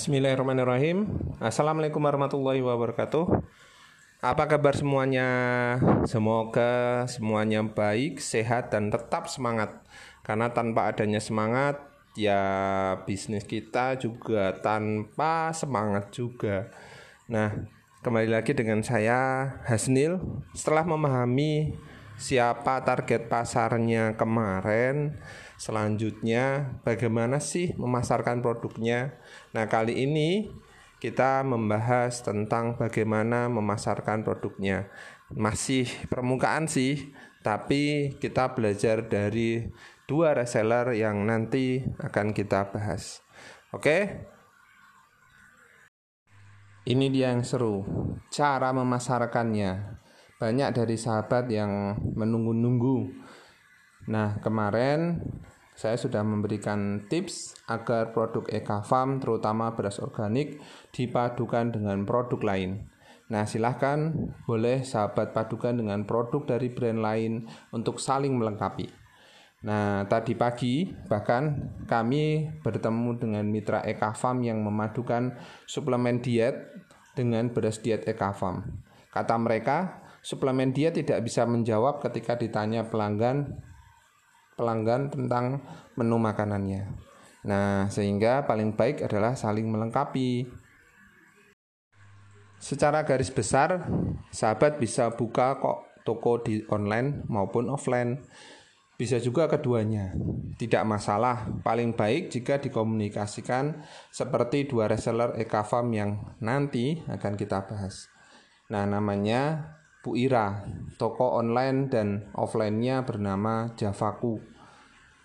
Bismillahirrahmanirrahim. Assalamualaikum warahmatullahi wabarakatuh. Apa kabar semuanya? Semoga semuanya baik, sehat, dan tetap semangat. Karena tanpa adanya semangat Ya bisnis kita juga tanpa semangat juga. Nah kembali lagi dengan saya Hasnil. Setelah memahami siapa target pasarnya kemarin Selanjutnya, bagaimana sih memasarkan produknya? Nah, kali ini kita membahas tentang bagaimana memasarkan produknya. Masih permukaan sih, tapi kita belajar dari dua reseller yang nanti akan kita bahas. Oke? Ini dia yang seru, cara memasarkannya. Banyak dari sahabat yang menunggu-nunggu. Nah, kemarin saya sudah memberikan tips agar produk Eka Farm terutama beras organik dipadukan dengan produk lain. Nah, silahkan boleh sahabat padukan dengan produk dari brand lain untuk saling melengkapi. Nah, tadi pagi bahkan kami bertemu dengan mitra Eka Farm yang memadukan suplemen diet dengan beras diet Eka Farm. Kata mereka, suplemen diet tidak bisa menjawab ketika ditanya pelanggan pelanggan tentang menu makanannya. Nah, sehingga paling baik adalah saling melengkapi. Secara garis besar, sahabat bisa buka kok toko di online maupun offline. Bisa juga keduanya. Tidak masalah, paling baik jika dikomunikasikan seperti dua reseller Ekafarm yang nanti akan kita bahas. Nah, namanya Bu Ira. Toko online dan offline-nya bernama Javaku.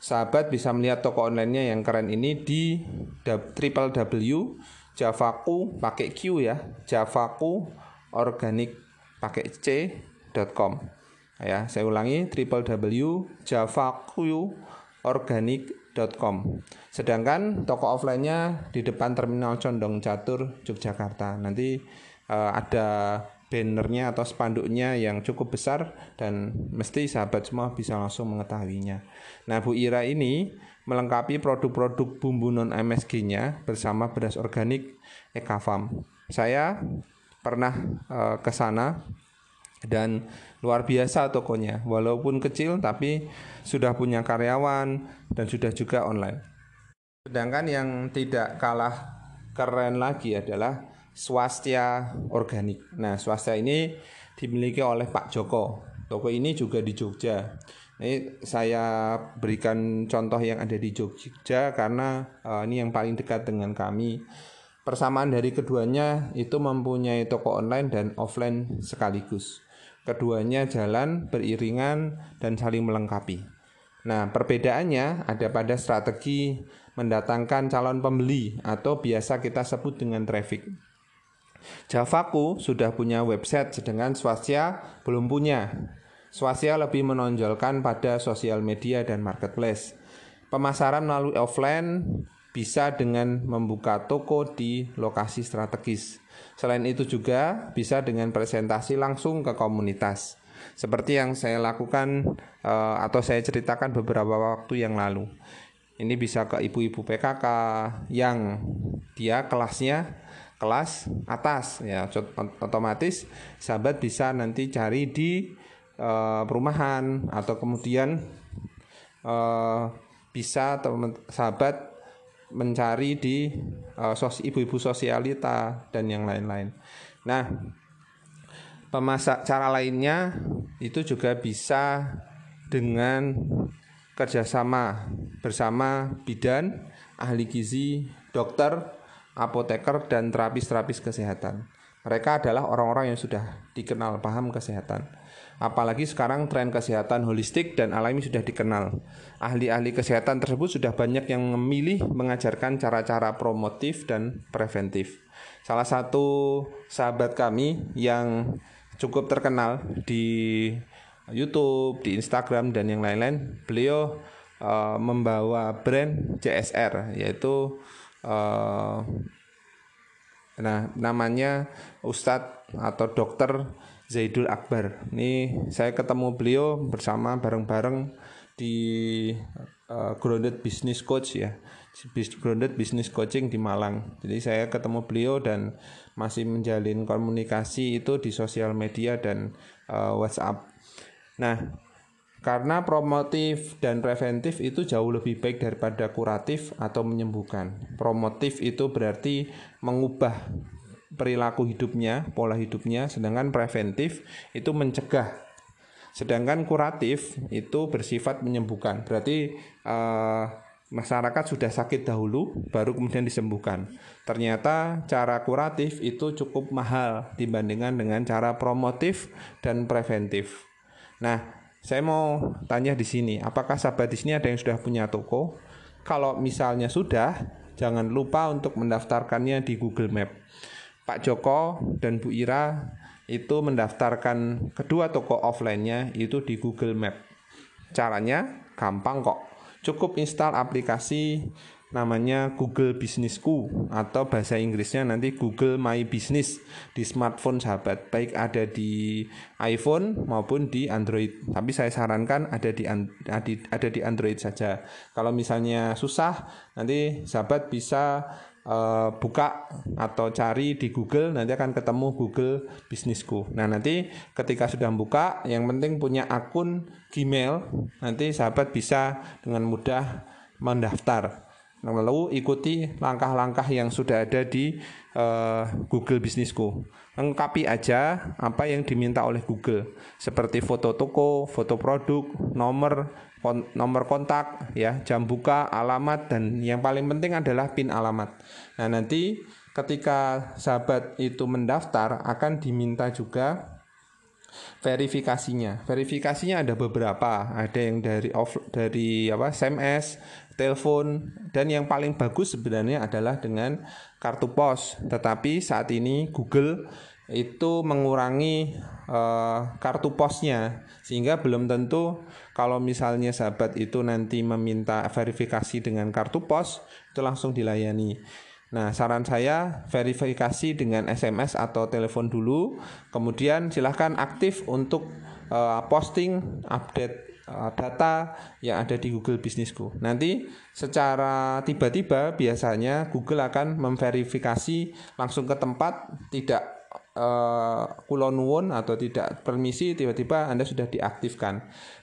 Sahabat bisa melihat toko online-nya yang keren ini di www javaku pakai Q ya, javaku organik pakai c.com. Ya, saya ulangi www.javakuorganic.com. Sedangkan toko offline-nya di depan Terminal Condong Catur Yogyakarta. Nanti uh, ada bannernya atau spanduknya yang cukup besar dan mesti sahabat semua bisa langsung mengetahuinya. Nah, Bu Ira ini melengkapi produk-produk bumbu non MSG-nya bersama beras organik Eka Farm. Saya pernah uh, ke sana dan luar biasa tokonya. Walaupun kecil tapi sudah punya karyawan dan sudah juga online. Sedangkan yang tidak kalah keren lagi adalah swastia organik. Nah, swastia ini dimiliki oleh Pak Joko. Toko ini juga di Jogja. Ini saya berikan contoh yang ada di Jogja karena uh, ini yang paling dekat dengan kami. Persamaan dari keduanya itu mempunyai toko online dan offline sekaligus. Keduanya jalan beriringan dan saling melengkapi. Nah, perbedaannya ada pada strategi mendatangkan calon pembeli atau biasa kita sebut dengan traffic. Javaku sudah punya website sedangkan Swasya belum punya. Swasya lebih menonjolkan pada sosial media dan marketplace. Pemasaran melalui offline bisa dengan membuka toko di lokasi strategis. Selain itu juga bisa dengan presentasi langsung ke komunitas. Seperti yang saya lakukan eh, atau saya ceritakan beberapa waktu yang lalu. Ini bisa ke ibu-ibu PKK yang dia kelasnya kelas atas ya otomatis sahabat bisa nanti cari di uh, perumahan atau kemudian uh, bisa teman sahabat mencari di uh, sos ibu-ibu sosialita dan yang lain-lain. Nah, pemasak cara lainnya itu juga bisa dengan kerjasama bersama bidan, ahli gizi, dokter apoteker, dan terapis-terapis kesehatan. Mereka adalah orang-orang yang sudah dikenal paham kesehatan. Apalagi sekarang tren kesehatan holistik dan alami sudah dikenal. Ahli-ahli kesehatan tersebut sudah banyak yang memilih mengajarkan cara-cara promotif dan preventif. Salah satu sahabat kami yang cukup terkenal di YouTube, di Instagram dan yang lain-lain, beliau uh, membawa brand CSR yaitu uh, nah namanya Ustadz atau Dokter Zaidul Akbar. Ini saya ketemu beliau bersama bareng-bareng di uh, Grounded Business Coach ya. grounded business coaching di Malang. Jadi saya ketemu beliau dan masih menjalin komunikasi itu di sosial media dan uh, WhatsApp. Nah, karena promotif dan preventif itu jauh lebih baik daripada kuratif atau menyembuhkan. Promotif itu berarti mengubah perilaku hidupnya, pola hidupnya, sedangkan preventif itu mencegah. Sedangkan kuratif itu bersifat menyembuhkan. Berarti uh, masyarakat sudah sakit dahulu baru kemudian disembuhkan. Ternyata cara kuratif itu cukup mahal dibandingkan dengan cara promotif dan preventif. Nah, saya mau tanya di sini, apakah sahabat di sini ada yang sudah punya toko? Kalau misalnya sudah, jangan lupa untuk mendaftarkannya di Google Map. Pak Joko dan Bu Ira itu mendaftarkan kedua toko offline-nya itu di Google Map. Caranya gampang kok. Cukup install aplikasi namanya Google Businessku atau bahasa Inggrisnya nanti Google My Business di smartphone sahabat baik ada di iPhone maupun di Android tapi saya sarankan ada di ada di Android saja kalau misalnya susah nanti sahabat bisa uh, buka atau cari di Google nanti akan ketemu Google Bisnisku. Nah, nanti ketika sudah buka yang penting punya akun Gmail, nanti sahabat bisa dengan mudah mendaftar. Nah, lalu ikuti langkah-langkah yang sudah ada di uh, Google Bisnisku. Lengkapi aja apa yang diminta oleh Google, seperti foto toko, foto produk, nomor kon nomor kontak, ya, jam buka, alamat, dan yang paling penting adalah PIN alamat. Nah, nanti ketika sahabat itu mendaftar akan diminta juga verifikasinya. Verifikasinya ada beberapa, ada yang dari off dari apa SMS, telepon dan yang paling bagus sebenarnya adalah dengan kartu pos. Tetapi saat ini Google itu mengurangi uh, kartu posnya sehingga belum tentu kalau misalnya sahabat itu nanti meminta verifikasi dengan kartu pos itu langsung dilayani. Nah, saran saya verifikasi dengan SMS atau telepon dulu, kemudian silahkan aktif untuk uh, posting update uh, data yang ada di Google Bisnisku. Nanti secara tiba-tiba biasanya Google akan memverifikasi langsung ke tempat tidak uh, kulon atau tidak permisi tiba-tiba Anda sudah diaktifkan.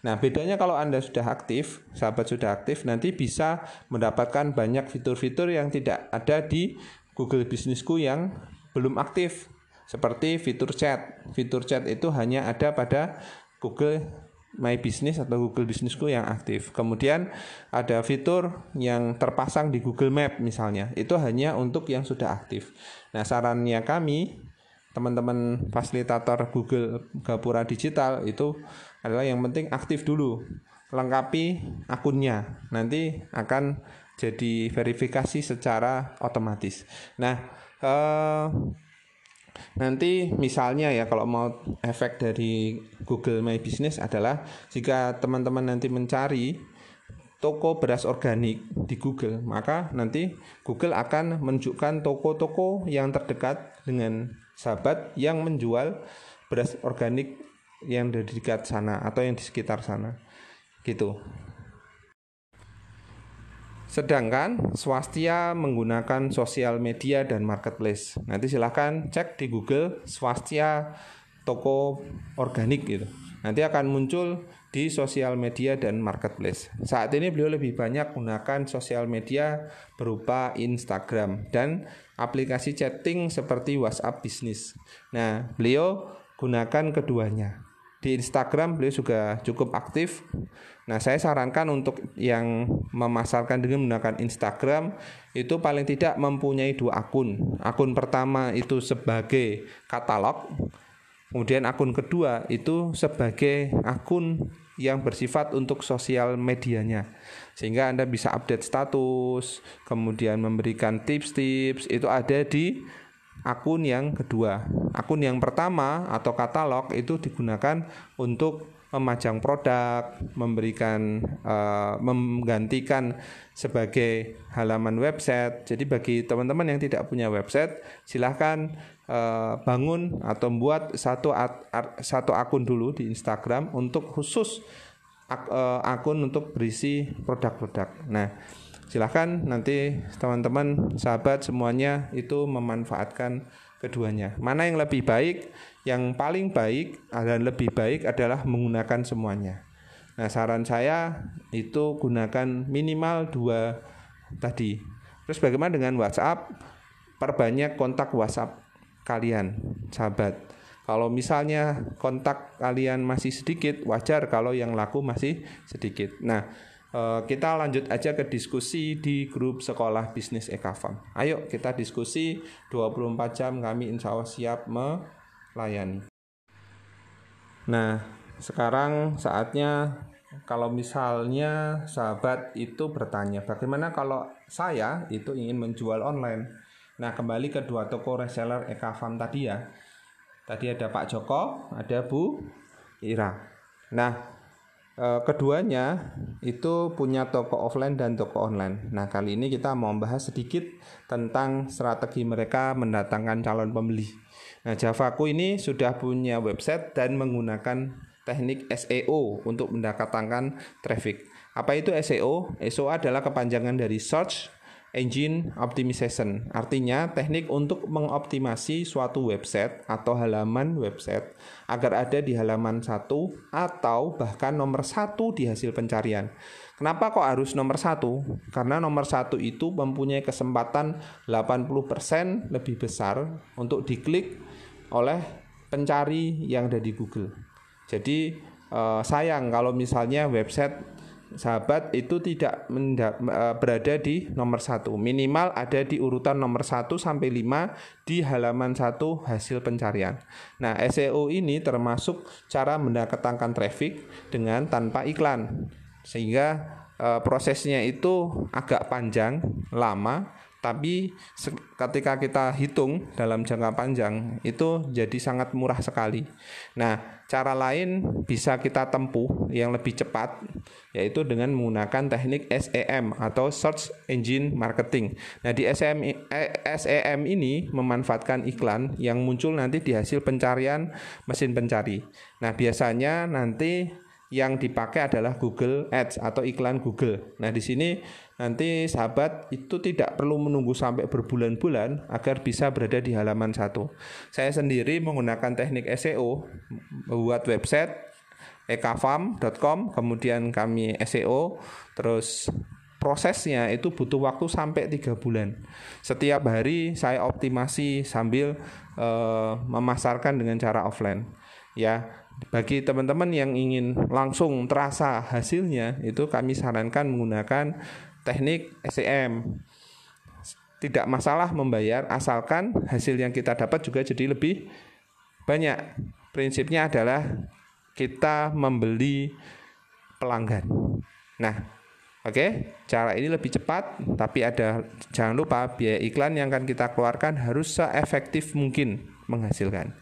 Nah, bedanya kalau Anda sudah aktif, sahabat sudah aktif, nanti bisa mendapatkan banyak fitur-fitur yang tidak ada di Google Bisnisku yang belum aktif. Seperti fitur chat. Fitur chat itu hanya ada pada Google My Business atau Google Bisnisku yang aktif. Kemudian ada fitur yang terpasang di Google Map misalnya. Itu hanya untuk yang sudah aktif. Nah, sarannya kami teman-teman fasilitator Google Gapura Digital itu adalah yang penting aktif dulu lengkapi akunnya. Nanti akan jadi verifikasi secara otomatis. Nah eh, nanti misalnya ya kalau mau efek dari Google My Business adalah jika teman-teman nanti mencari toko beras organik di Google maka nanti Google akan menunjukkan toko-toko yang terdekat dengan sahabat yang menjual beras organik yang di dekat sana atau yang di sekitar sana. Gitu. Sedangkan swastia menggunakan sosial media dan marketplace. Nanti silahkan cek di Google swastia toko organik gitu. Nanti akan muncul di sosial media dan marketplace. Saat ini beliau lebih banyak gunakan sosial media berupa Instagram dan aplikasi chatting seperti WhatsApp bisnis. Nah, beliau gunakan keduanya. Di Instagram beliau juga cukup aktif. Nah, saya sarankan untuk yang memasarkan dengan menggunakan Instagram itu paling tidak mempunyai dua akun. Akun pertama itu sebagai katalog, kemudian akun kedua itu sebagai akun yang bersifat untuk sosial medianya. Sehingga Anda bisa update status kemudian memberikan tips-tips itu ada di akun yang kedua. Akun yang pertama atau katalog itu digunakan untuk memajang produk, memberikan uh, menggantikan sebagai halaman website. Jadi bagi teman-teman yang tidak punya website, silahkan uh, bangun atau membuat satu satu akun dulu di Instagram untuk khusus ak, uh, akun untuk berisi produk-produk. Nah, silahkan nanti teman-teman sahabat semuanya itu memanfaatkan keduanya. Mana yang lebih baik? Yang paling baik dan lebih baik adalah menggunakan semuanya. Nah saran saya itu gunakan minimal dua tadi. Terus bagaimana dengan WhatsApp? Perbanyak kontak WhatsApp kalian sahabat. Kalau misalnya kontak kalian masih sedikit wajar. Kalau yang laku masih sedikit. Nah kita lanjut aja ke diskusi di grup sekolah bisnis Ekafam. Ayo kita diskusi 24 jam kami insya Allah siap melayani. Nah, sekarang saatnya kalau misalnya sahabat itu bertanya, bagaimana kalau saya itu ingin menjual online? Nah, kembali ke dua toko reseller Ekafam tadi ya. Tadi ada Pak Joko, ada Bu Ira. Nah, Eh, keduanya itu punya toko offline dan toko online. Nah, kali ini kita mau membahas sedikit tentang strategi mereka mendatangkan calon pembeli. Nah, Javaku ini sudah punya website dan menggunakan teknik SEO untuk mendatangkan traffic. Apa itu SEO? SEO adalah kepanjangan dari search engine optimization. Artinya teknik untuk mengoptimasi suatu website atau halaman website agar ada di halaman satu atau bahkan nomor satu di hasil pencarian. Kenapa kok harus nomor satu? Karena nomor satu itu mempunyai kesempatan 80% lebih besar untuk diklik oleh pencari yang ada di Google. Jadi eh, sayang kalau misalnya website sahabat itu tidak e, berada di nomor satu. Minimal ada di urutan nomor 1 sampai 5 di halaman satu hasil pencarian. Nah SEO ini termasuk cara mendatangkan traffic dengan tanpa iklan. Sehingga e, prosesnya itu agak panjang lama tapi ketika kita hitung dalam jangka panjang itu jadi sangat murah sekali. Nah, cara lain bisa kita tempuh yang lebih cepat yaitu dengan menggunakan teknik SEM atau Search Engine Marketing. Nah, di SEM SEM ini memanfaatkan iklan yang muncul nanti di hasil pencarian mesin pencari. Nah, biasanya nanti yang dipakai adalah Google Ads atau iklan Google. Nah, di sini nanti sahabat itu tidak perlu menunggu sampai berbulan-bulan agar bisa berada di halaman satu. Saya sendiri menggunakan teknik SEO, membuat website ekafarm.com, kemudian kami SEO, terus prosesnya itu butuh waktu sampai tiga bulan. Setiap hari saya optimasi sambil uh, memasarkan dengan cara offline. Ya, bagi teman-teman yang ingin langsung terasa hasilnya, itu kami sarankan menggunakan teknik SEM. Tidak masalah membayar, asalkan hasil yang kita dapat juga jadi lebih banyak. Prinsipnya adalah kita membeli pelanggan. Nah, oke, okay, cara ini lebih cepat, tapi ada jangan lupa biaya iklan yang akan kita keluarkan harus seefektif mungkin menghasilkan.